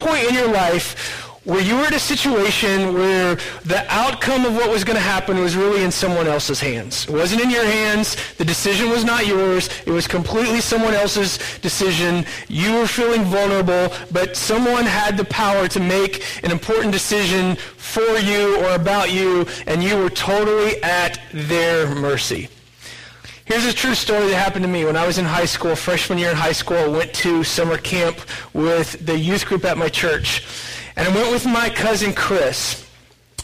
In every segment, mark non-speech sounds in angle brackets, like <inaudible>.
point in your life where you were in a situation where the outcome of what was going to happen was really in someone else's hands. It wasn't in your hands. The decision was not yours. It was completely someone else's decision. You were feeling vulnerable, but someone had the power to make an important decision for you or about you, and you were totally at their mercy. Here's a true story that happened to me. When I was in high school, freshman year in high school, I went to summer camp with the youth group at my church. And I went with my cousin Chris.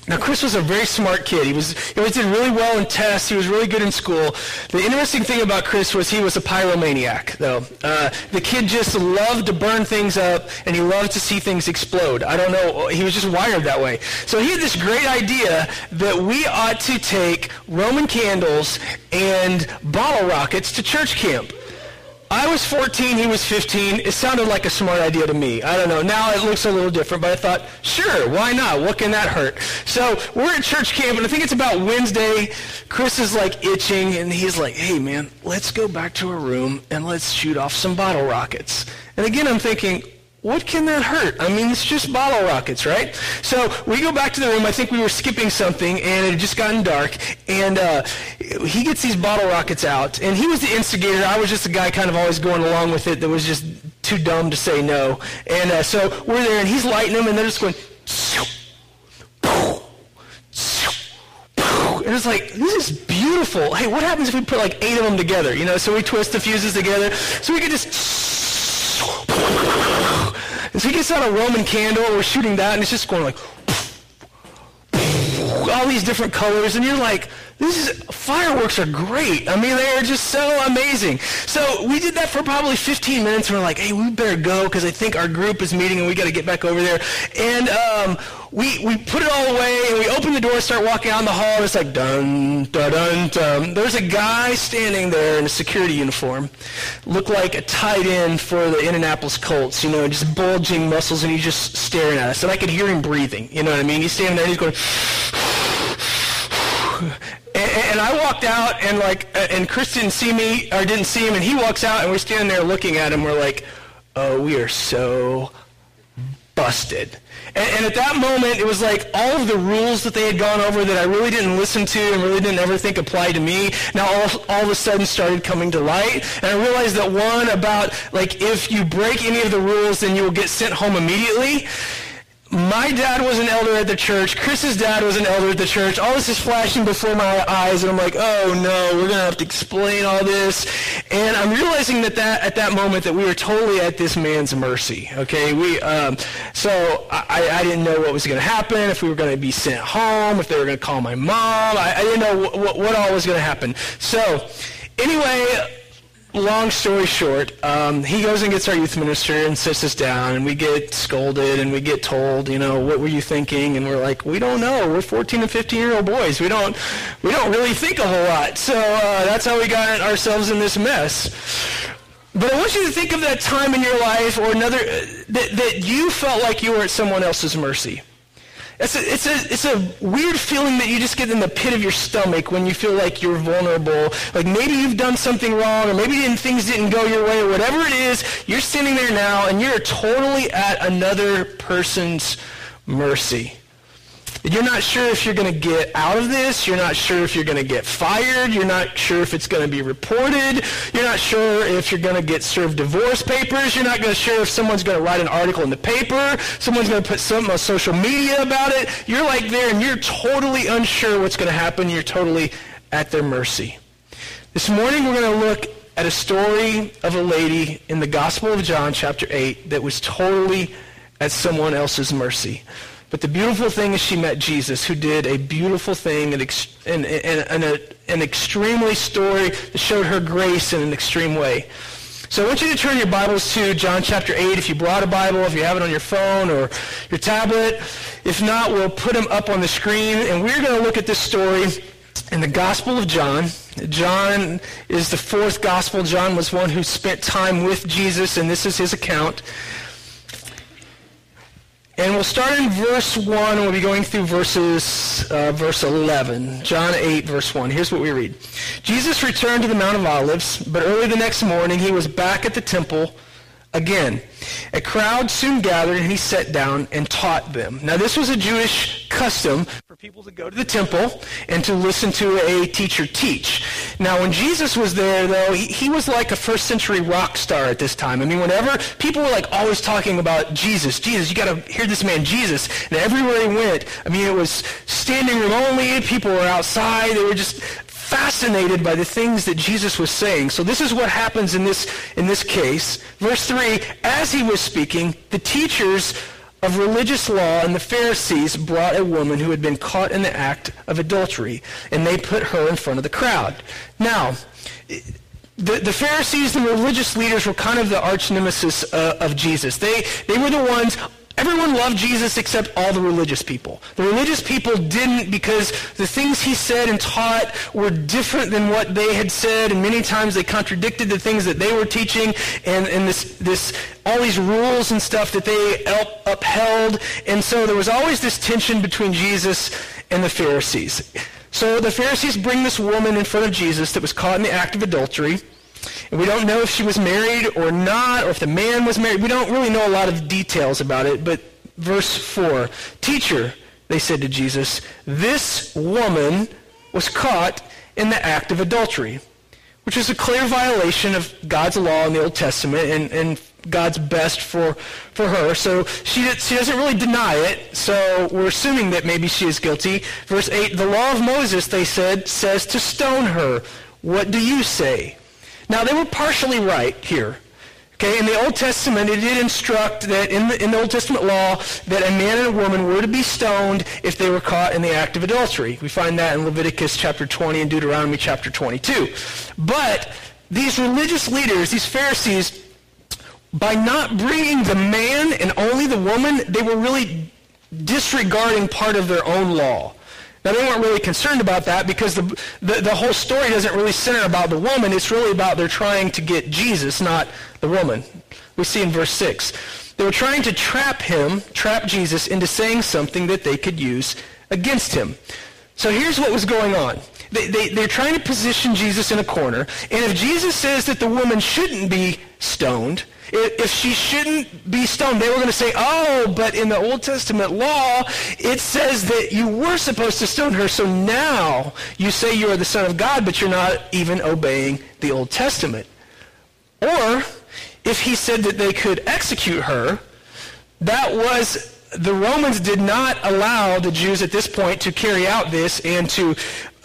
Now, Chris was a very smart kid. He was he always did really well in tests. He was really good in school. The interesting thing about Chris was he was a pyromaniac, though. Uh, the kid just loved to burn things up, and he loved to see things explode. I don't know. He was just wired that way. So he had this great idea that we ought to take Roman candles and bottle rockets to church camp. I was 14, he was 15. It sounded like a smart idea to me. I don't know. Now it looks a little different, but I thought, sure, why not? What can that hurt? So we're at church camp, and I think it's about Wednesday. Chris is like itching, and he's like, hey, man, let's go back to our room and let's shoot off some bottle rockets. And again, I'm thinking, what can that hurt? I mean, it's just bottle rockets, right? So we go back to the room. I think we were skipping something, and it had just gotten dark. And uh, he gets these bottle rockets out, and he was the instigator. I was just the guy kind of always going along with it that was just too dumb to say no. And uh, so we're there, and he's lighting them, and they're just going, and it's like, this is beautiful. Hey, what happens if we put like eight of them together? You know, so we twist the fuses together. So we could just so he gets out a Roman candle, we're shooting that, and it's just going like, all these different colors, and you're like, this is, fireworks are great. I mean, they are just so amazing. So we did that for probably 15 minutes, and we're like, hey, we better go, because I think our group is meeting, and we got to get back over there. And um, we, we put it all away, and we open the door, start walking out the hall, and it's like, dun, dun, dun, dun. There's a guy standing there in a security uniform, looked like a tight end for the Indianapolis Colts, you know, just bulging muscles, and he's just staring at us. And I could hear him breathing, you know what I mean? He's standing there, he's going, and, I walked out, and like, and Chris didn't see me, or didn't see him, and he walks out, and we're standing there looking at him. We're like, oh, we are so busted. And, and, at that moment, it was like all of the rules that they had gone over that I really didn't listen to and really didn't ever think applied to me, now all, all of a sudden started coming to light. And I realized that one about, like, if you break any of the rules, then you will get sent home immediately my dad was an elder at the church. Chris's dad was an elder at the church. All this is flashing before my eyes, and I'm like, oh no, we're gonna have to explain all this. And I'm realizing that, that at that moment that we were totally at this man's mercy. Okay, we um, so I, I didn't know what was gonna happen, if we were gonna be sent home, if they were gonna call my mom. I, I didn't know what, all was gonna happen. So anyway long story short, um, he goes and gets our youth minister and sits us down, and we get scolded and we get told, you know, what were you thinking? And we're like, we don't know. We're 14 and 15 year old boys. We don't, we don't really think a whole lot. So uh, that's how we got ourselves in this mess. But I want you to think of that time in your life or another uh, that, that you felt like you were at someone else's mercy. It's a, it's, a, it's a weird feeling that you just get in the pit of your stomach when you feel like you're vulnerable. Like maybe you've done something wrong or maybe things didn't go your way or whatever it is, you're standing there now and you're totally at another person's mercy. You're not sure if you're going to get out of this. You're not sure if you're going to get fired. You're not sure if it's going to be reported. You're not sure if you're going to get served divorce papers. You're not gonna sure if someone's going to write an article in the paper. Someone's going to put something on social media about it. You're like there and you're totally unsure what's going to happen. You're totally at their mercy. This morning we're going to look at a story of a lady in the Gospel of John chapter 8 that was totally at someone else's mercy. But the beautiful thing is she met Jesus, who did a beautiful thing and, and, and, and an extremely story that showed her grace in an extreme way. So I want you to turn your Bibles to John chapter 8 if you brought a Bible, if you have it on your phone or your tablet. If not, we'll put them up on the screen. And we're going to look at this story in the Gospel of John. John is the fourth Gospel. John was one who spent time with Jesus, and this is his account. And we'll start in verse 1, and we'll be going through verses, uh, verse 11. John 8, verse 1. Here's what we read. Jesus returned to the Mount of Olives, but early the next morning he was back at the temple Again, a crowd soon gathered and he sat down and taught them. Now this was a Jewish custom for people to go to the temple and to listen to a teacher teach. Now when Jesus was there though, he, he was like a first century rock star at this time. I mean whenever people were like always talking about Jesus, Jesus, you gotta hear this man Jesus. And everywhere he went, I mean it was standing room only, people were outside, they were just fascinated by the things that Jesus was saying. So this is what happens in this, in this case. Verse 3, as he was speaking, the teachers of religious law and the Pharisees brought a woman who had been caught in the act of adultery, and they put her in front of the crowd. Now, the, the Pharisees and religious leaders were kind of the arch nemesis uh, of Jesus. They, they were the ones Everyone loved Jesus except all the religious people. The religious people didn't because the things he said and taught were different than what they had said, and many times they contradicted the things that they were teaching, and, and this, this, all these rules and stuff that they upheld. And so there was always this tension between Jesus and the Pharisees. So the Pharisees bring this woman in front of Jesus that was caught in the act of adultery. And we don't know if she was married or not, or if the man was married. We don't really know a lot of details about it. But verse 4, Teacher, they said to Jesus, this woman was caught in the act of adultery, which is a clear violation of God's law in the Old Testament and, and God's best for, for her. So she, she doesn't really deny it. So we're assuming that maybe she is guilty. Verse 8, the law of Moses, they said, says to stone her. What do you say? Now, they were partially right here. Okay, in the Old Testament, it did instruct that in the, in the Old Testament law that a man and a woman were to be stoned if they were caught in the act of adultery. We find that in Leviticus chapter 20 and Deuteronomy chapter 22. But these religious leaders, these Pharisees, by not bringing the man and only the woman, they were really disregarding part of their own law. Now, they weren't really concerned about that because the, the, the, whole story doesn't really center about the woman. It's really about they're trying to get Jesus, not the woman. We see in verse 6. They were trying to trap him, trap Jesus, into saying something that they could use against him. So here's what was going on. They, they, they're trying to position Jesus in a corner. And if Jesus says that the woman shouldn't be stoned, if she shouldn't be stoned, they were going to say, oh, but in the Old Testament law, it says that you were supposed to stone her. So now you say you are the Son of God, but you're not even obeying the Old Testament. Or if he said that they could execute her, that was the Romans did not allow the Jews at this point to carry out this and to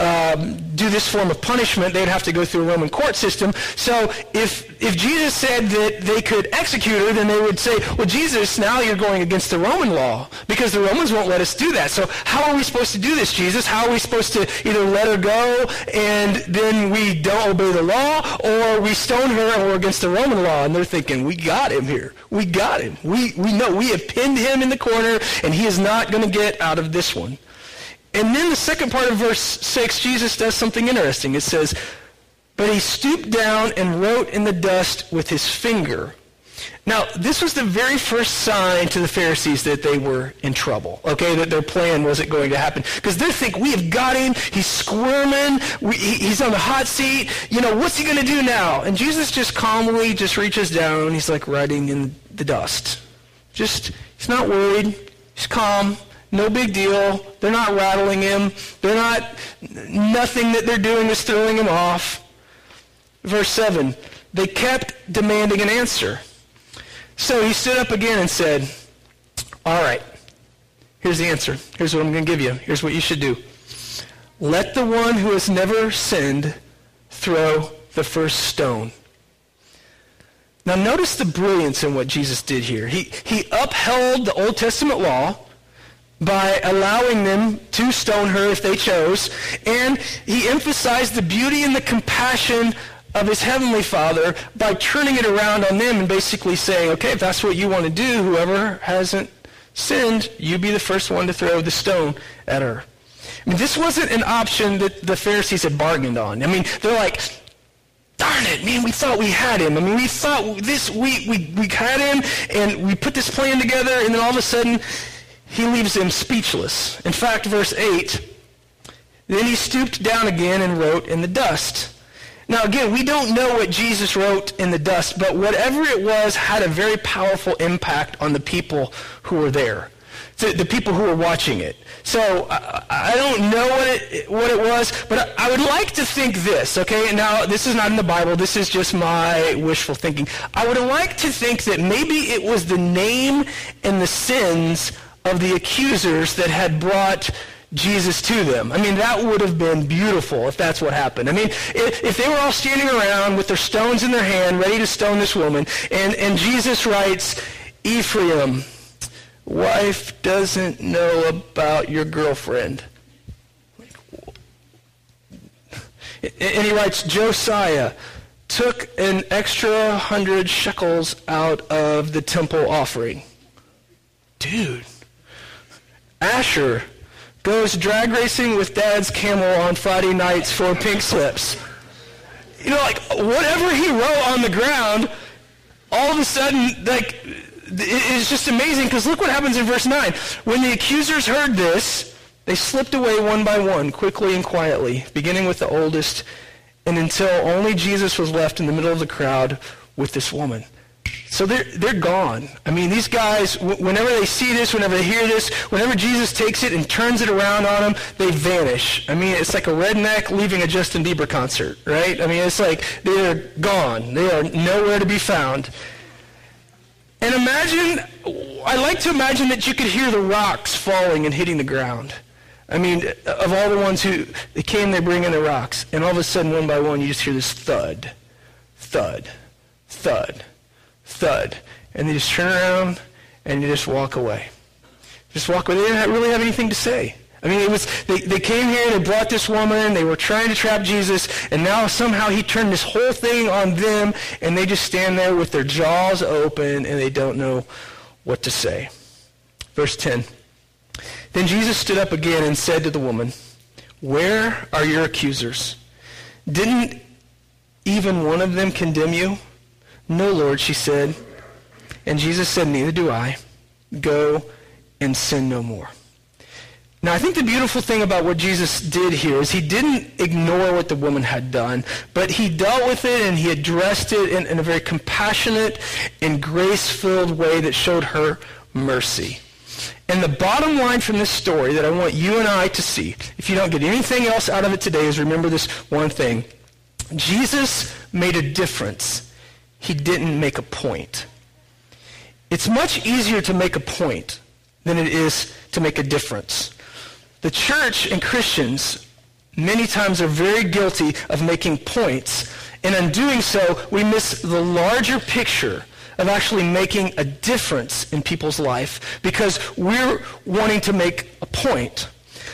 um, do this form of punishment, they'd have to go through a Roman court system. So if, if Jesus said that they could execute her, then they would say, well, Jesus, now you're going against the Roman law because the Romans won't let us do that. So how are we supposed to do this, Jesus? How are we supposed to either let her go and then we don't obey the law or we stone her and we're against the Roman law? And they're thinking, we got him here. We got him. We, we know. We have pinned him in the corner and he is not going to get out of this one. And then the second part of verse 6, Jesus does something interesting. It says, But he stooped down and wrote in the dust with his finger. Now, this was the very first sign to the Pharisees that they were in trouble, okay, that their plan wasn't going to happen. Because they think, we have got him, he's squirming, we, he, he's on the hot seat, you know, what's he going to do now? And Jesus just calmly just reaches down, he's like writing in the dust. Just, he's not worried, he's calm, no big deal. They're not rattling him. They're not, nothing that they're doing is throwing him off. Verse 7, they kept demanding an answer. So he stood up again and said, all right, here's the answer. Here's what I'm going to give you. Here's what you should do. Let the one who has never sinned throw the first stone. Now notice the brilliance in what Jesus did here. He, he upheld the Old Testament law by allowing them to stone her if they chose. And he emphasized the beauty and the compassion of his heavenly father by turning it around on them and basically saying, okay, if that's what you want to do, whoever hasn't sinned, you be the first one to throw the stone at her. I mean, this wasn't an option that the Pharisees had bargained on. I mean, they're like, darn it, man, we thought we had him. I mean, we thought this, we, we, we had him, and we put this plan together, and then all of a sudden, he leaves them speechless. In fact, verse 8, then he stooped down again and wrote in the dust. Now, again, we don't know what Jesus wrote in the dust, but whatever it was had a very powerful impact on the people who were there, the, the people who were watching it. So I, I don't know what it, what it was, but I, I would like to think this, okay? Now, this is not in the Bible. This is just my wishful thinking. I would like to think that maybe it was the name and the sins of the accusers that had brought Jesus to them. I mean, that would have been beautiful if that's what happened. I mean, if, if, they were all standing around with their stones in their hand, ready to stone this woman, and, and Jesus writes, Ephraim, wife doesn't know about your girlfriend. And he writes, Josiah took an extra hundred shekels out of the temple offering. Dude. Asher goes drag racing with dad's camel on Friday nights for pink slips. You know, like whatever he wrote on the ground, all of a sudden, like, it's just amazing because look what happens in verse 9. When the accusers heard this, they slipped away one by one, quickly and quietly, beginning with the oldest, and until only Jesus was left in the middle of the crowd with this woman. So they're, they're gone. I mean, these guys, whenever they see this, whenever they hear this, whenever Jesus takes it and turns it around on them, they vanish. I mean, it's like a redneck leaving a Justin Bieber concert, right? I mean, it's like they're gone. They are nowhere to be found. And imagine, I like to imagine that you could hear the rocks falling and hitting the ground. I mean, of all the ones who they came, they bring in the rocks. And all of a sudden, one by one, you just hear this thud, thud, thud thud. And they just turn around and they just walk away. Just walk away. They didn't really have anything to say. I mean, it was they, they came here, they brought this woman, they were trying to trap Jesus, and now somehow he turned this whole thing on them, and they just stand there with their jaws open, and they don't know what to say. Verse 10. Then Jesus stood up again and said to the woman, Where are your accusers? Didn't even one of them condemn you? No, Lord, she said. And Jesus said, Neither do I. Go and sin no more. Now, I think the beautiful thing about what Jesus did here is he didn't ignore what the woman had done, but he dealt with it and he addressed it in, in a very compassionate and grace-filled way that showed her mercy. And the bottom line from this story that I want you and I to see, if you don't get anything else out of it today, is remember this one thing. Jesus made a difference he didn't make a point. It's much easier to make a point than it is to make a difference. The church and Christians many times are very guilty of making points, and in doing so, we miss the larger picture of actually making a difference in people's life because we're wanting to make a point.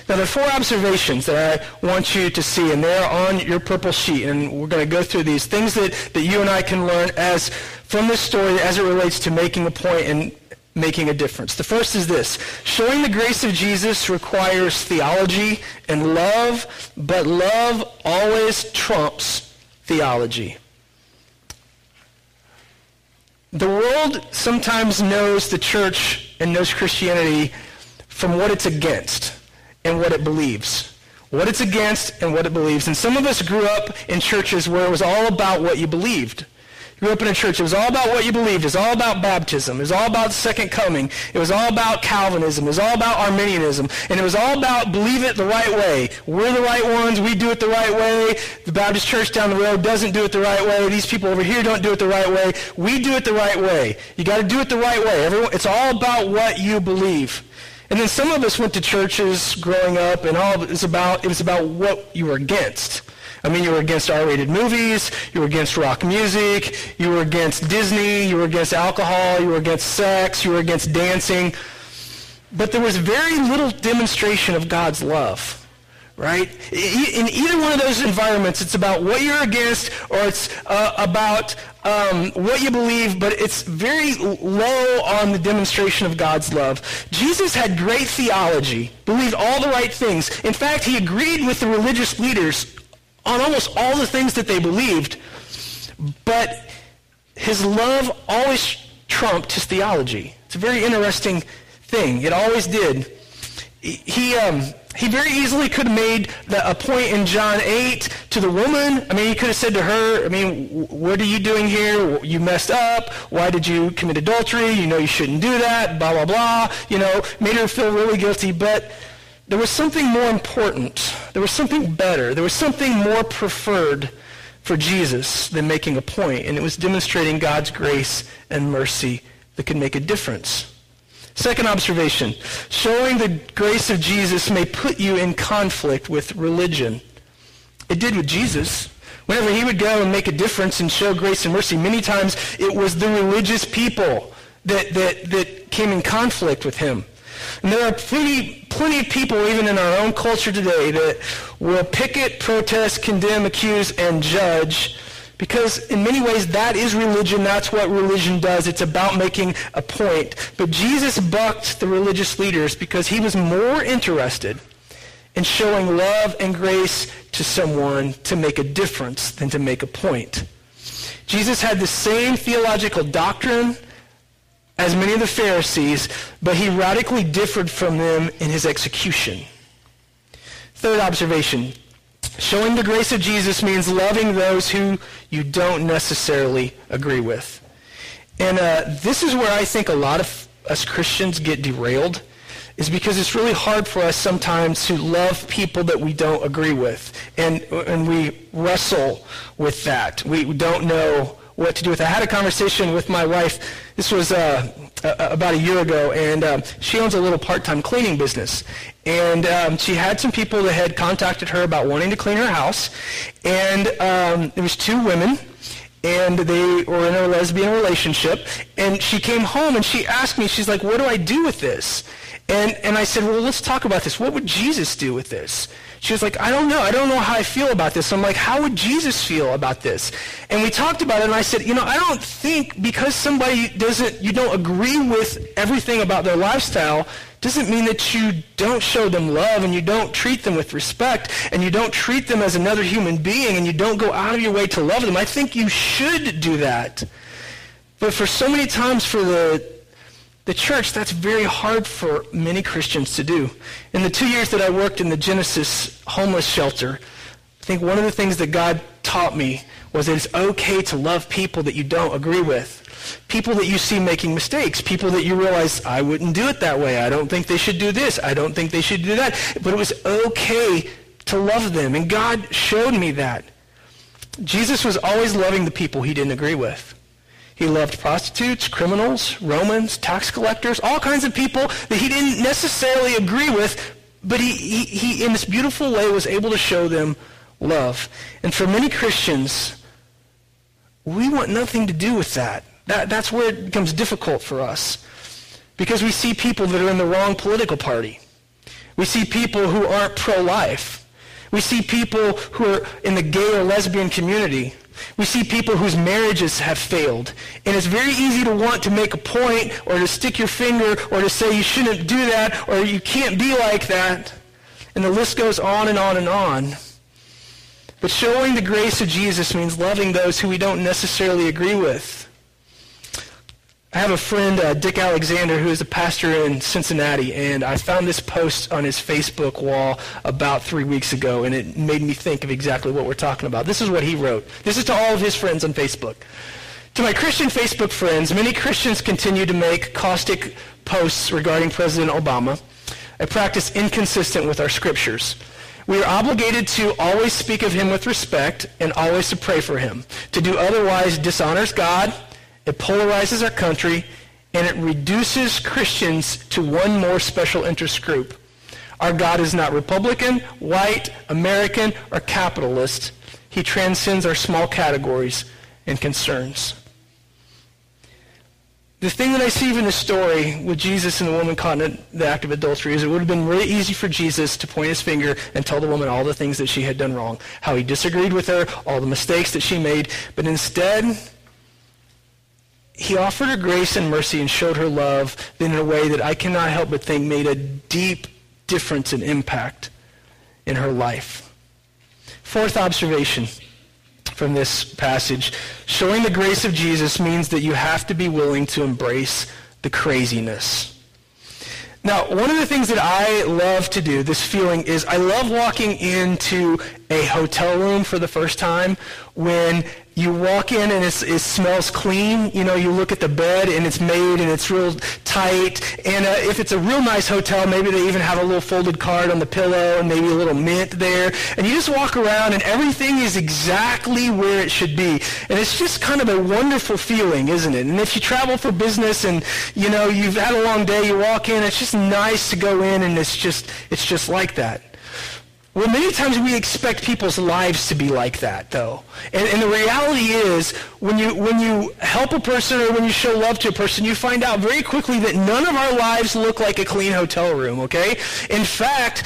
Now, there are four observations that I want you to see, and they're on your purple sheet, and we're going to go through these things that, that you and I can learn as from this story as it relates to making a point and making a difference. The first is this. Showing the grace of Jesus requires theology and love, but love always trumps theology. The world sometimes knows the church and knows Christianity from what it's against and what it believes. What it's against and what it believes. And some of us grew up in churches where it was all about what you believed. You grew up in a church. It was all about what you believed. It was all about baptism. It was all about the second coming. It was all about Calvinism. It was all about Arminianism. And it was all about believe it the right way. We're the right ones. We do it the right way. The Baptist church down the road doesn't do it the right way. These people over here don't do it the right way. We do it the right way. You got to do it the right way. Everyone, it's all about what you believe. And then some of us went to churches growing up, and all it was about it was about what you were against. I mean, you were against R-rated movies, you were against rock music, you were against Disney, you were against alcohol, you were against sex, you were against dancing. But there was very little demonstration of God's love right? In either one of those environments, it's about what you're against or it's uh, about um, what you believe, but it's very low on the demonstration of God's love. Jesus had great theology, believed all the right things. In fact, he agreed with the religious leaders on almost all the things that they believed, but his love always trumped his theology. It's a very interesting thing. It always did. He, um, He very easily could have made the, a point in John 8 to the woman. I mean, he could have said to her, I mean, what are you doing here? You messed up. Why did you commit adultery? You know you shouldn't do that. Blah, blah, blah. You know, made her feel really guilty. But there was something more important. There was something better. There was something more preferred for Jesus than making a point, and it was demonstrating God's grace and mercy that could make a difference. Second observation, showing the grace of Jesus may put you in conflict with religion. It did with Jesus. Whenever he would go and make a difference and show grace and mercy, many times it was the religious people that, that, that came in conflict with him. And there are plenty, plenty of people, even in our own culture today, that will picket, protest, condemn, accuse, and judge because in many ways that is religion. That's what religion does. It's about making a point. But Jesus bucked the religious leaders because he was more interested in showing love and grace to someone to make a difference than to make a point. Jesus had the same theological doctrine as many of the Pharisees, but he radically differed from them in his execution. Third observation. Showing the grace of Jesus means loving those who you don't necessarily agree with. And uh, this is where I think a lot of us Christians get derailed, is because it's really hard for us sometimes to love people that we don't agree with. And, and we wrestle with that. We don't know what to do with it. I had a conversation with my wife. This was uh, about a year ago, and um, she owns a little part-time cleaning business. And um, she had some people that had contacted her about wanting to clean her house, and um, there was two women, and they were in a lesbian relationship. And she came home and she asked me, she's like, "What do I do with this?" And and I said, "Well, let's talk about this. What would Jesus do with this?" She was like, I don't know. I don't know how I feel about this. I'm like, how would Jesus feel about this? And we talked about it, and I said, you know, I don't think because somebody doesn't, you don't agree with everything about their lifestyle, doesn't mean that you don't show them love and you don't treat them with respect and you don't treat them as another human being and you don't go out of your way to love them. I think you should do that. But for so many times for the the church, that's very hard for many Christians to do. In the two years that I worked in the Genesis homeless shelter, I think one of the things that God taught me was that it's okay to love people that you don't agree with. People that you see making mistakes. People that you realize, I wouldn't do it that way. I don't think they should do this. I don't think they should do that. But it was okay to love them. And God showed me that. Jesus was always loving the people he didn't agree with. He loved prostitutes, criminals, Romans, tax collectors, all kinds of people that he didn't necessarily agree with, but he, he, he, in this beautiful way, was able to show them love. And for many Christians, we want nothing to do with that. that. That's where it becomes difficult for us. Because we see people that are in the wrong political party. We see people who aren't pro-life. We see people who are in the gay or lesbian community we see people whose marriages have failed. And it's very easy to want to make a point or to stick your finger or to say you shouldn't do that or you can't be like that. And the list goes on and on and on. But showing the grace of Jesus means loving those who we don't necessarily agree with. I have a friend, uh, Dick Alexander, who is a pastor in Cincinnati, and I found this post on his Facebook wall about three weeks ago, and it made me think of exactly what we're talking about. This is what he wrote. This is to all of his friends on Facebook. To my Christian Facebook friends, many Christians continue to make caustic posts regarding President Obama, a practice inconsistent with our scriptures. We are obligated to always speak of him with respect and always to pray for him. To do otherwise dishonors God it polarizes our country, and it reduces Christians to one more special interest group. Our God is not Republican, white, American, or capitalist. He transcends our small categories and concerns. The thing that I see in the story with Jesus and the woman caught in the act of adultery is it would have been really easy for Jesus to point his finger and tell the woman all the things that she had done wrong, how he disagreed with her, all the mistakes that she made. But instead, he offered her grace and mercy and showed her love in a way that I cannot help but think made a deep difference and impact in her life. Fourth observation from this passage, showing the grace of Jesus means that you have to be willing to embrace the craziness. Now, one of the things that I love to do, this feeling, is I love walking into a hotel room for the first time when you walk in and it smells clean. You know, you look at the bed and it's made and it's real tight. And uh, if it's a real nice hotel, maybe they even have a little folded card on the pillow and maybe a little mint there. And you just walk around and everything is exactly where it should be. And it's just kind of a wonderful feeling, isn't it? And if you travel for business and, you know, you've had a long day, you walk in, it's just nice to go in and it's just, it's just like that. Well, many times we expect people's lives to be like that, though. And, and, the reality is, when you, when you help a person or when you show love to a person, you find out very quickly that none of our lives look like a clean hotel room, okay? In fact,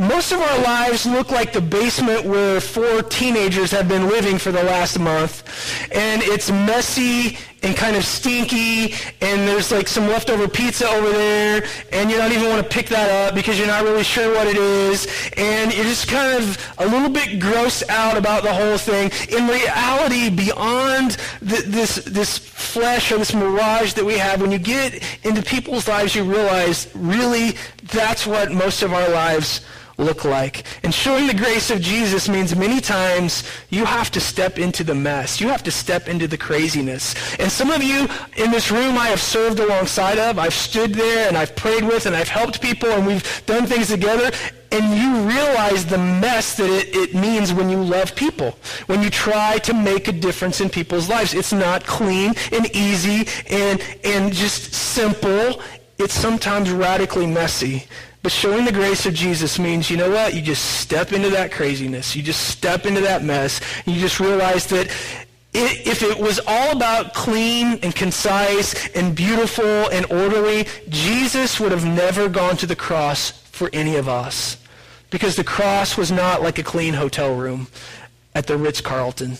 most of our lives look like the basement where four teenagers have been living for the last month. And it's messy and kind of stinky, and there's like some leftover pizza over there, and you don't even want to pick that up because you're not really sure what it is, and you're just kind of a little bit grossed out about the whole thing. In reality, beyond the, this, this flesh or this mirage that we have, when you get into people's lives, you realize really that's what most of our lives look like. And showing the grace of Jesus means many times you have to step into the mess. You have to step into the craziness. And some of you in this room I have served alongside of. I've stood there and I've prayed with and I've helped people and we've done things together. And you realize the mess that it, it means when you love people, when you try to make a difference in people's lives. It's not clean and easy and, and just simple. It's sometimes radically messy. But showing the grace of Jesus means, you know what? You just step into that craziness. You just step into that mess. You just realize that it, if it was all about clean and concise and beautiful and orderly, Jesus would have never gone to the cross for any of us. Because the cross was not like a clean hotel room at the Ritz-Carlton.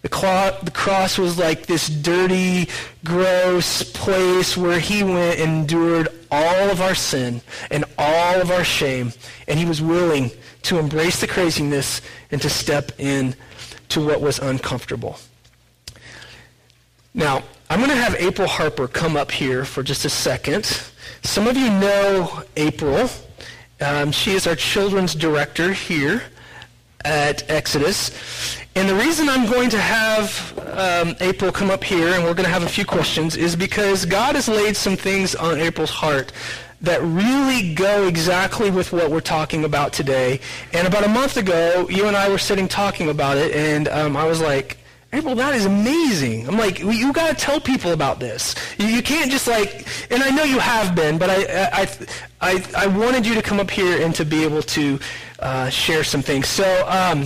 The, the cross was like this dirty, gross place where he went and endured all of our sin and all of our shame. And he was willing to embrace the craziness and to step in to what was uncomfortable. Now, I'm going to have April Harper come up here for just a second. Some of you know April. Um, she is our children's director here at Exodus. And the reason I'm going to have um, April come up here and we're going to have a few questions is because God has laid some things on April's heart that really go exactly with what we're talking about today. And about a month ago, you and I were sitting talking about it, and um, I was like, April, that is amazing. I'm like, you got to tell people about this. You, you, can't just like, and I know you have been, but I, I, I, I wanted you to come up here and to be able to uh, share some things. So um,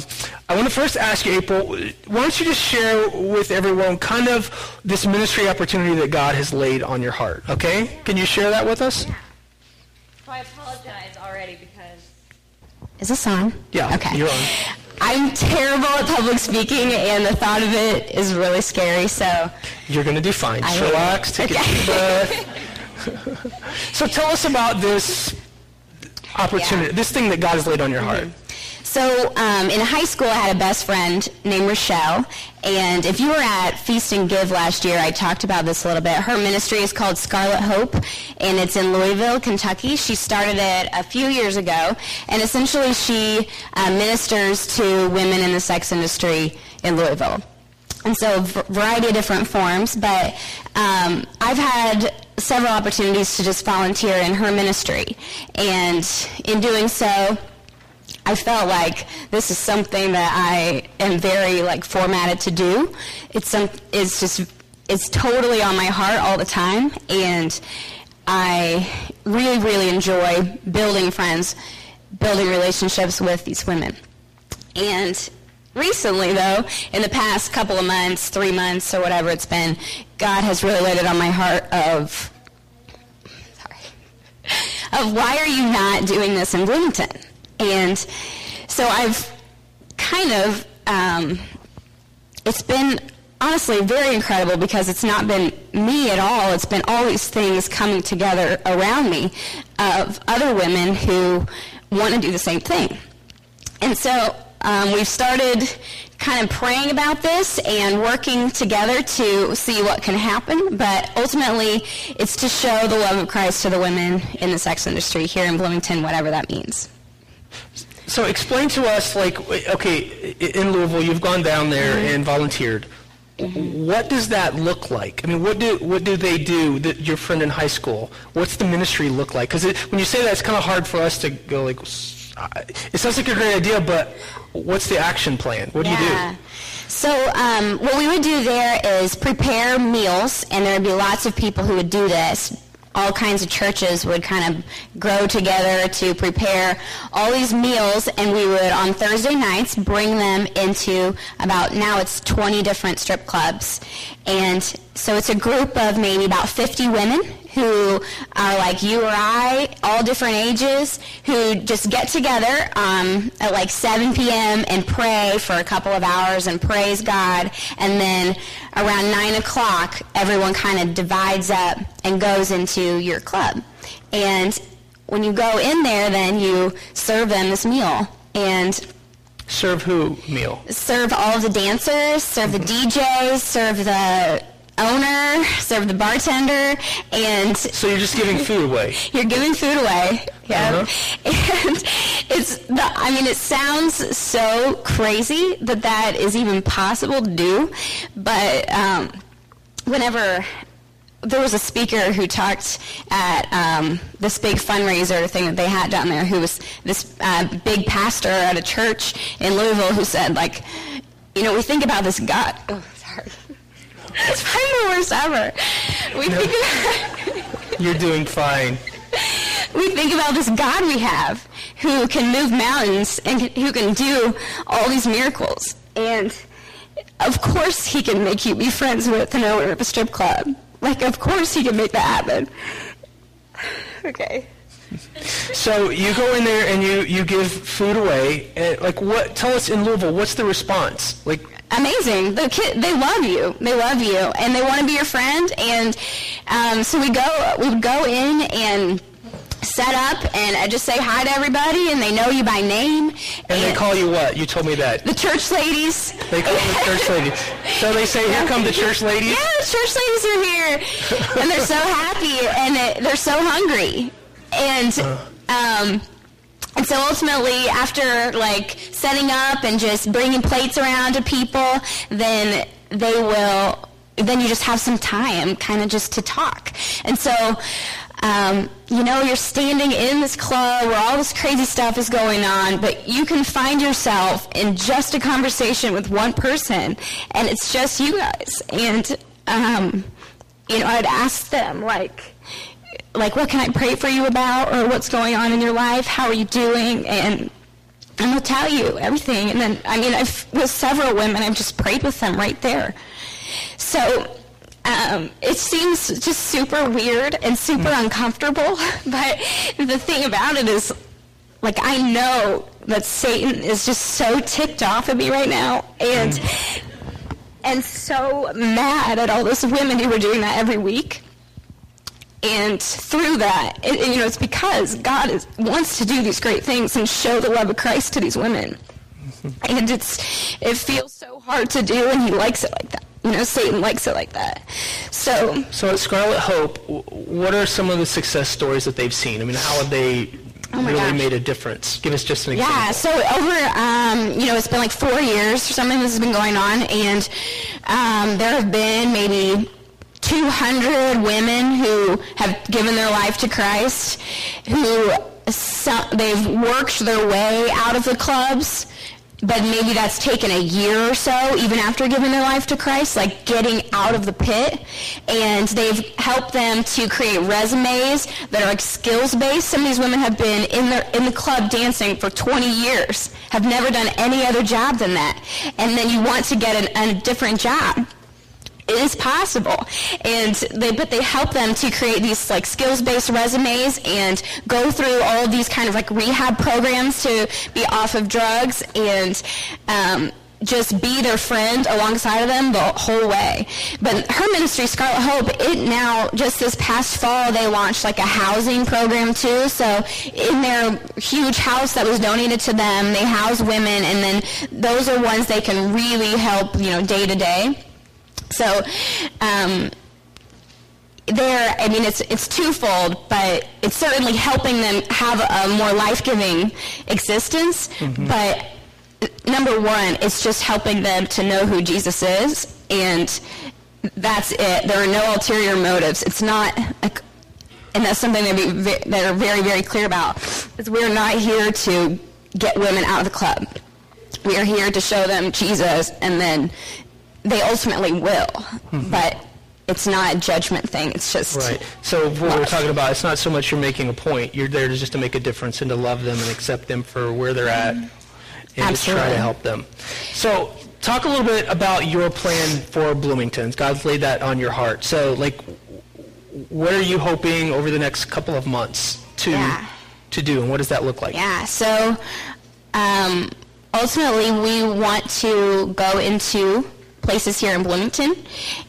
I want to first ask you, April, why don't you just share with everyone kind of this ministry opportunity that God has laid on your heart, okay? Can you share that with us? Yeah. I apologize already because... Is this on? Yeah, okay. you're on. I'm terrible at public speaking, and the thought of it is really scary. So you're going to do fine. Just relax, take okay. a deep breath. <laughs> so tell us about this opportunity, yeah. this thing that God has laid on your heart. Mm-hmm. So um, in high school, I had a best friend named Rochelle. And if you were at Feast and Give last year, I talked about this a little bit. Her ministry is called Scarlet Hope, and it's in Louisville, Kentucky. She started it a few years ago. And essentially, she uh, ministers to women in the sex industry in Louisville. And so a variety of different forms. But um, I've had several opportunities to just volunteer in her ministry. And in doing so, I felt like this is something that I am very like formatted to do. It's some it's just it's totally on my heart all the time and I really really enjoy building friends, building relationships with these women. And recently though, in the past couple of months, 3 months or whatever it's been, God has really laid it on my heart of sorry. Of why are you not doing this in Bloomington? And so I've kind of, um, it's been honestly very incredible because it's not been me at all. It's been all these things coming together around me of other women who want to do the same thing. And so um, we've started kind of praying about this and working together to see what can happen. But ultimately, it's to show the love of Christ to the women in the sex industry here in Bloomington, whatever that means. So explain to us, like, okay, in Louisville, you've gone down there mm-hmm. and volunteered. Mm-hmm. What does that look like? I mean, what do what do they do? That your friend in high school. What's the ministry look like? Because when you say that, it's kind of hard for us to go like. It sounds like a great idea, but what's the action plan? What do yeah. you do? So um, what we would do there is prepare meals, and there would be lots of people who would do this all kinds of churches would kind of grow together to prepare all these meals, and we would on Thursday nights bring them into about now it's 20 different strip clubs. And so it's a group of maybe about 50 women who are like you or I, all different ages, who just get together um, at like 7 p.m. and pray for a couple of hours and praise God. And then around 9 o'clock, everyone kind of divides up and goes into your club. And when you go in there, then you serve them this meal. And Serve who meal? Serve all the dancers, serve the DJs, serve the owner, serve the bartender, and so you're just giving food away. <laughs> You're giving food away, yeah. Uh-huh. And it's the, I mean, it sounds so crazy that that is even possible to do, but um, whenever there was a speaker who talked at um, this big fundraiser thing that they had down there, who was this uh, big pastor at a church in Louisville, who said like, you know, we think about this God. It's probably the worst ever. We no. think <laughs> You're doing fine. We think about this God we have who can move mountains and who can do all these miracles. And of course he can make you be friends with an owner of a strip club. Like, of course he can make that happen. <sighs> okay. So you go in there and you, you give food away. And like, what? Tell us in Louisville, what's the response? Like, amazing. The kid, they love you. They love you, and they want to be your friend. And um, so we go, we would go in and set up and I just say hi to everybody and they know you by name. And, and, they call you what? You told me that. The church ladies. They call the church <laughs> ladies. So they say, here come the church ladies? Yeah, the church ladies are here. and they're so happy and they're so hungry. And uh. um, and so ultimately, after like setting up and just bringing plates around to people, then they will, then you just have some time kind of just to talk. And so, um, you know, you're standing in this club where all this crazy stuff is going on, but you can find yourself in just a conversation with one person, and it's just you guys. And, um, you know, I'd ask them, like, like, what can I pray for you about, or what's going on in your life? How are you doing? And and they'll tell you everything. And then, I mean, I've with several women, I've just prayed with them right there. So um, it seems just super weird and super mm. uncomfortable. <laughs> But the thing about it is, like, I know that Satan is just so ticked off at me right now, and mm. and so mad at all those women who were doing that every week. And through that, it, you know, it's because God is, wants to do these great things and show the love of Christ to these women. <laughs> And it's, it feels so hard to do, and He likes it like that. You know, Satan likes it like that. So, so at Scarlet Hope, what are some of the success stories that they've seen? I mean, how have they oh really gosh. made a difference? Give us just an example. Yeah, so over, um, you know, it's been like four years or something this has been going on, and um, there have been maybe 200 women who have given their life to Christ, who they've worked their way out of the clubs, but maybe that's taken a year or so, even after giving their life to Christ, like getting out of the pit. And they've helped them to create resumes that are like skills based. Some of these women have been in the in the club dancing for 20 years, have never done any other job than that. And then you want to get an, a different job it is possible and they but they help them to create these like skills based resumes and go through all of these kind of like rehab programs to be off of drugs and um, just be their friend alongside of them the whole way. But her ministry, Scarlet Hope, it now, just this past fall, they launched like a housing program too. So in their huge house that was donated to them, they house women, and then those are ones they can really help, you know, day to day. So, um, there, I mean, it's, it's twofold, but it's certainly helping them have a more life-giving existence. Mm-hmm. But number one, it's just helping them to know who Jesus is, and that's it. There are no ulterior motives. It's not, like, and that's something that, we, that are very, very clear about. Is we're not here to get women out of the club. We are here to show them Jesus, and then they ultimately will. Mm-hmm. But it's not a judgment thing. It's just right. So what love. we're talking about, it's not so much you're making a point. You're there to just to make a difference and to love them and accept them for where they're at, and Absolutely. to try to help them. So talk a little bit about your plan for Bloomington. God's laid that on your heart. So like, what are you hoping over the next couple of months to yeah. to do, and what does that look like? Yeah. So. Um, ultimately, we want to go into places here in Bloomington.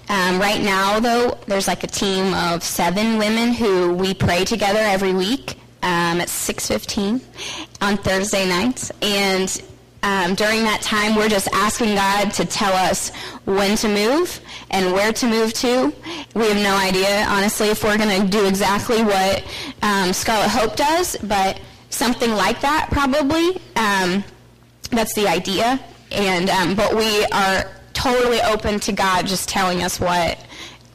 Um, right now, though, there's like a team of seven women who we pray together every week um, at 6.15 on Thursday nights. And um, during that time, we're just asking God to tell us when to move and where to move to. We have no idea, honestly, if we're going to do exactly what um, Scarlet Hope does, but something like that probably. Um, that's the idea. And um, but we are totally open to God just telling us what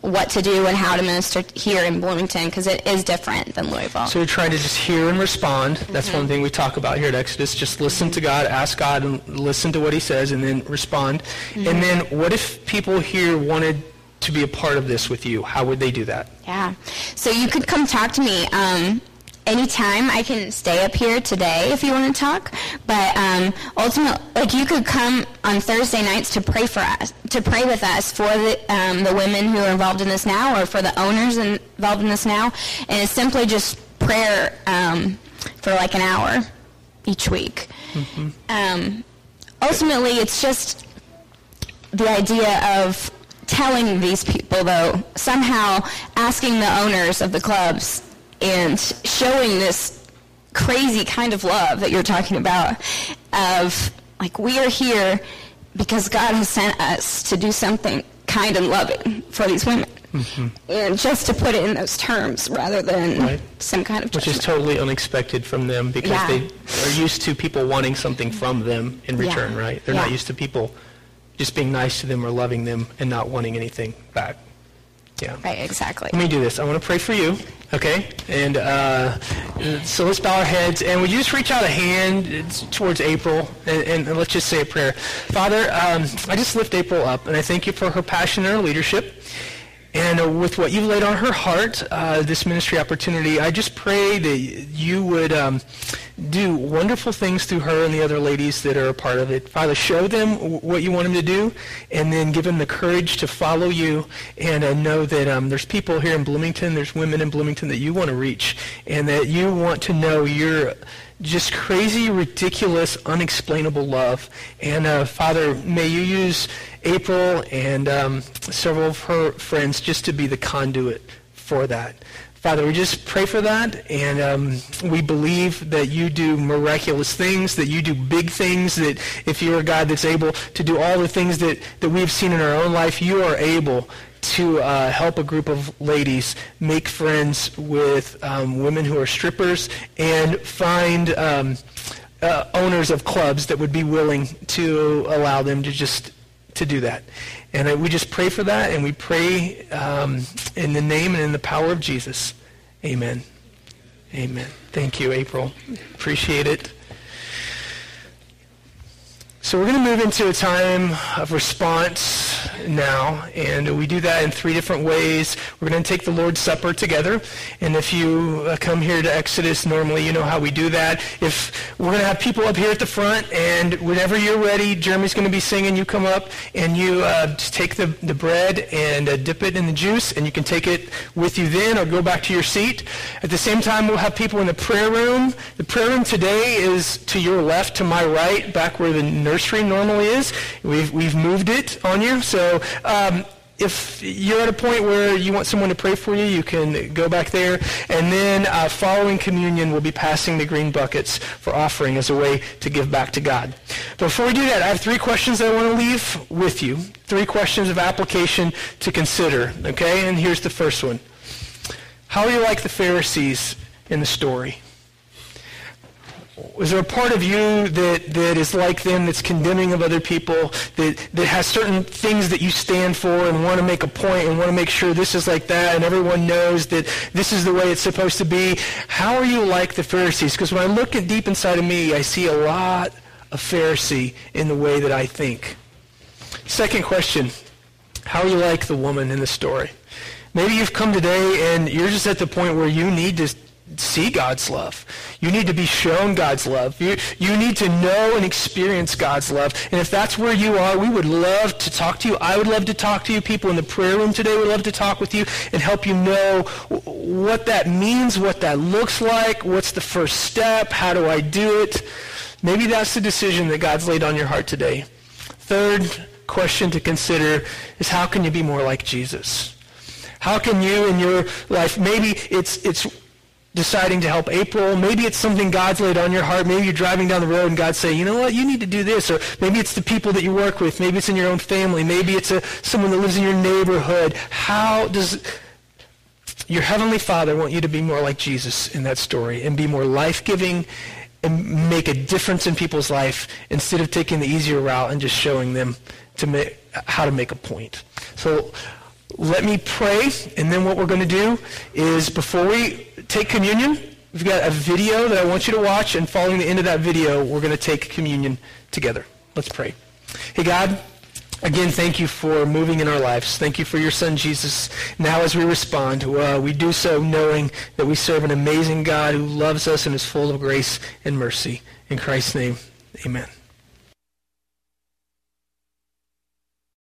what to do and how to minister here in Bloomington because it is different than Louisville. So you're trying to just hear and respond. That's mm-hmm. one thing we talk about here at Exodus. Just listen to God, ask God, and listen to what He says, and then respond. Mm-hmm. And then, what if people here wanted to be a part of this with you? How would they do that? Yeah. So you could come talk to me. Um, anytime I can stay up here today if you want to talk. But um, ultimately, like you could come on Thursday nights to pray for us, to pray with us for the um, the women who are involved in this now, or for the owners involved in this now. And it's simply just prayer um, for like an hour each week. Mm-hmm. Um, ultimately, it's just the idea of telling these people, though, somehow asking the owners of the clubs and showing this crazy kind of love that you're talking about of like we are here because God has sent us to do something kind and loving for these women. Mm-hmm. And just to put it in those terms rather than right. some kind of judgment. Which is totally unexpected from them because yeah. they are used to people wanting something from them in return, yeah. right? They're yeah. not used to people just being nice to them or loving them and not wanting anything back. Yeah. Right, exactly. Let me do this. I want to pray for you, okay? And uh, so let's bow our heads. And would you just reach out a hand towards April and, and let's just say a prayer. Father, um, I just lift April up, and I thank you for her passion and her leadership. And uh, with what you've laid on her heart, uh, this ministry opportunity, I just pray that you would um, do wonderful things through her and the other ladies that are a part of it. Father, show them what you want them to do, and then give them the courage to follow you and uh, know that um, there's people here in Bloomington, there's women in Bloomington that you want to reach, and that you want to know your just crazy, ridiculous, unexplainable love. And uh, Father, may you use April and um, several of her friends just to be the conduit for that. Father, we just pray for that, and um, we believe that you do miraculous things, that you do big things, that if you're a God that's able to do all the things that, that we've seen in our own life, you are able to uh, help a group of ladies make friends with um, women who are strippers and find um, uh, owners of clubs that would be willing to allow them to just to do that. And we just pray for that, and we pray um, in the name and in the power of Jesus. Amen. Amen. Thank you, April. Appreciate it. So we're going to move into a time of response now, and we do that in three different ways. We're going to take the Lord's Supper together, and if you uh, come here to Exodus, normally you know how we do that. If we're going to have people up here at the front, and whenever you're ready, Jeremy's going to be singing. You come up and you uh, just take the, the bread and uh, dip it in the juice, and you can take it with you then, or go back to your seat. At the same time, we'll have people in the prayer room. The prayer room today is to your left, to my right, back where the nursery normally is. We've we've moved it on you, so. Um, if you're at a point where you want someone to pray for you, you can go back there. And then uh, following communion, we'll be passing the green buckets for offering as a way to give back to God. Before we do that, I have three questions that I want to leave with you. Three questions of application to consider. Okay? And here's the first one. How are you like the Pharisees in the story? Is there a part of you that, that is like them, that's condemning of other people, that, that has certain things that you stand for and want to make a point and want to make sure this is like that and everyone knows that this is the way it's supposed to be? How are you like the Pharisees? Because when I look at deep inside of me, I see a lot of Pharisee in the way that I think. Second question, how are you like the woman in the story? Maybe you've come today and you're just at the point where you need to see God's love. You need to be shown God's love. You, you need to know and experience God's love. And if that's where you are, we would love to talk to you. I would love to talk to you. People in the prayer room today would love to talk with you and help you know what that means, what that looks like, what's the first step, how do I do it. Maybe that's the decision that God's laid on your heart today. Third question to consider is how can you be more like Jesus? How can you in your life, maybe it's, it's deciding to help April. Maybe it's something God's laid on your heart. Maybe you're driving down the road and God's saying, you know what, you need to do this. Or maybe it's the people that you work with. Maybe it's in your own family. Maybe it's a, someone that lives in your neighborhood. How does your Heavenly Father want you to be more like Jesus in that story and be more life-giving and make a difference in people's life instead of taking the easier route and just showing them to make, how to make a point. So let me pray, and then what we're going to do is before we take communion, we've got a video that I want you to watch, and following the end of that video, we're going to take communion together. Let's pray. Hey, God, again, thank you for moving in our lives. Thank you for your son, Jesus. Now as we respond, uh, we do so knowing that we serve an amazing God who loves us and is full of grace and mercy. In Christ's name, amen.